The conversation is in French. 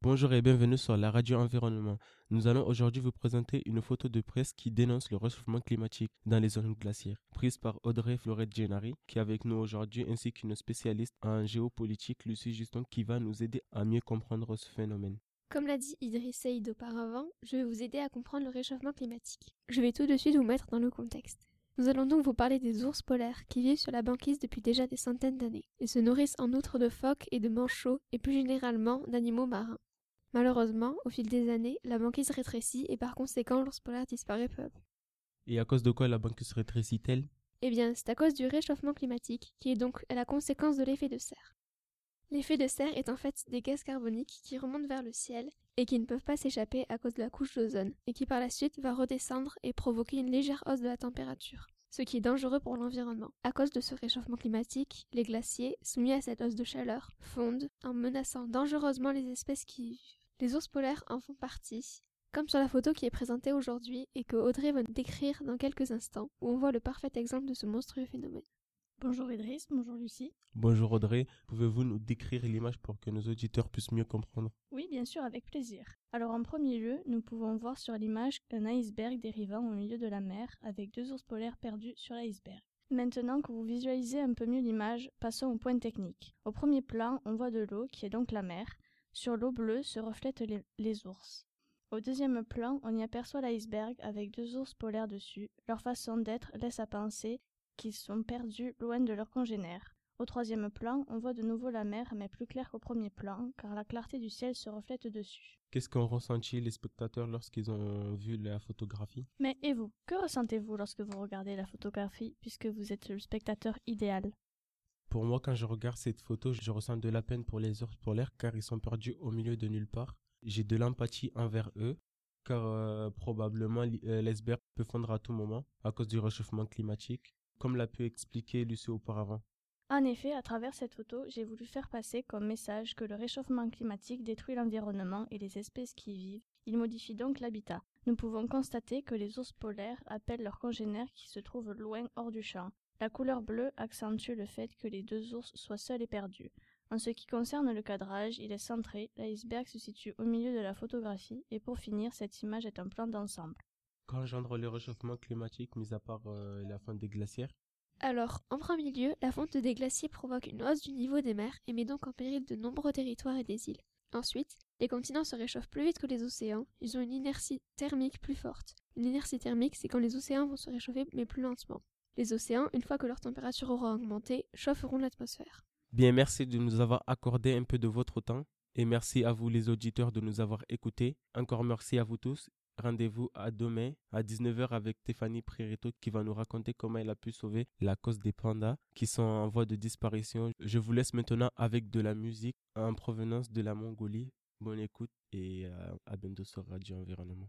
Bonjour et bienvenue sur la radio Environnement. Nous allons aujourd'hui vous présenter une photo de presse qui dénonce le réchauffement climatique dans les zones glaciaires, prise par Audrey Florette Gennari, qui est avec nous aujourd'hui, ainsi qu'une spécialiste en géopolitique, Lucie Juston, qui va nous aider à mieux comprendre ce phénomène. Comme l'a dit Idriss Saïd auparavant, je vais vous aider à comprendre le réchauffement climatique. Je vais tout de suite vous mettre dans le contexte. Nous allons donc vous parler des ours polaires qui vivent sur la banquise depuis déjà des centaines d'années. Ils se nourrissent en outre de phoques et de manchots et plus généralement d'animaux marins. Malheureusement, au fil des années, la banquise rétrécit et par conséquent l'ours polaire disparaît peu à peu. Et à cause de quoi la banquise rétrécit-elle? Eh bien, c'est à cause du réchauffement climatique, qui est donc la conséquence de l'effet de serre. L'effet de serre est en fait des gaz carboniques qui remontent vers le ciel et qui ne peuvent pas s'échapper à cause de la couche d'ozone, et qui par la suite va redescendre et provoquer une légère hausse de la température, ce qui est dangereux pour l'environnement. À cause de ce réchauffement climatique, les glaciers, soumis à cette hausse de chaleur, fondent en menaçant dangereusement les espèces qui y vivent. Les ours polaires en font partie, comme sur la photo qui est présentée aujourd'hui et que Audrey va nous décrire dans quelques instants, où on voit le parfait exemple de ce monstrueux phénomène. Bonjour Idriss, bonjour Lucie. Bonjour Audrey, pouvez-vous nous décrire l'image pour que nos auditeurs puissent mieux comprendre? Oui, bien sûr, avec plaisir. Alors en premier lieu, nous pouvons voir sur l'image un iceberg dérivant au milieu de la mer avec deux ours polaires perdus sur l'iceberg. Maintenant que vous visualisez un peu mieux l'image, passons au point technique. Au premier plan, on voit de l'eau, qui est donc la mer. Sur l'eau bleue se reflètent les, les ours. Au deuxième plan, on y aperçoit l'iceberg avec deux ours polaires dessus. Leur façon d'être laisse à penser qu'ils sont perdus loin de leurs congénères. Au troisième plan, on voit de nouveau la mer, mais plus claire qu'au premier plan, car la clarté du ciel se reflète dessus. Qu'est-ce qu'ont ressenti les spectateurs lorsqu'ils ont vu la photographie? Mais et vous? Que ressentez-vous lorsque vous regardez la photographie, puisque vous êtes le spectateur idéal? Pour moi, quand je regarde cette photo, je ressens de la peine pour les ours polaires, car ils sont perdus au milieu de nulle part. J'ai de l'empathie envers eux, car euh, probablement euh, l'iceberg peut fondre à tout moment à cause du réchauffement climatique comme l'a pu expliquer Lucie auparavant. En effet, à travers cette photo, j'ai voulu faire passer comme message que le réchauffement climatique détruit l'environnement et les espèces qui y vivent. Il modifie donc l'habitat. Nous pouvons constater que les ours polaires appellent leurs congénères qui se trouvent loin hors du champ. La couleur bleue accentue le fait que les deux ours soient seuls et perdus. En ce qui concerne le cadrage, il est centré, l'iceberg se situe au milieu de la photographie, et pour finir, cette image est un plan d'ensemble. Qu'engendre le réchauffement climatique, mis à part euh, la fonte des glaciers Alors, en premier lieu, la fonte des glaciers provoque une hausse du niveau des mers et met donc en péril de nombreux territoires et des îles. Ensuite, les continents se réchauffent plus vite que les océans, ils ont une inertie thermique plus forte. Une inertie thermique, c'est quand les océans vont se réchauffer mais plus lentement. Les océans, une fois que leur température aura augmenté, chaufferont l'atmosphère. Bien, merci de nous avoir accordé un peu de votre temps. Et merci à vous les auditeurs de nous avoir écoutés. Encore merci à vous tous Rendez-vous à demain à 19h avec Stéphanie Prieto qui va nous raconter comment elle a pu sauver la cause des pandas qui sont en voie de disparition. Je vous laisse maintenant avec de la musique en provenance de la Mongolie. Bonne écoute et euh, à bientôt sur Radio Environnement.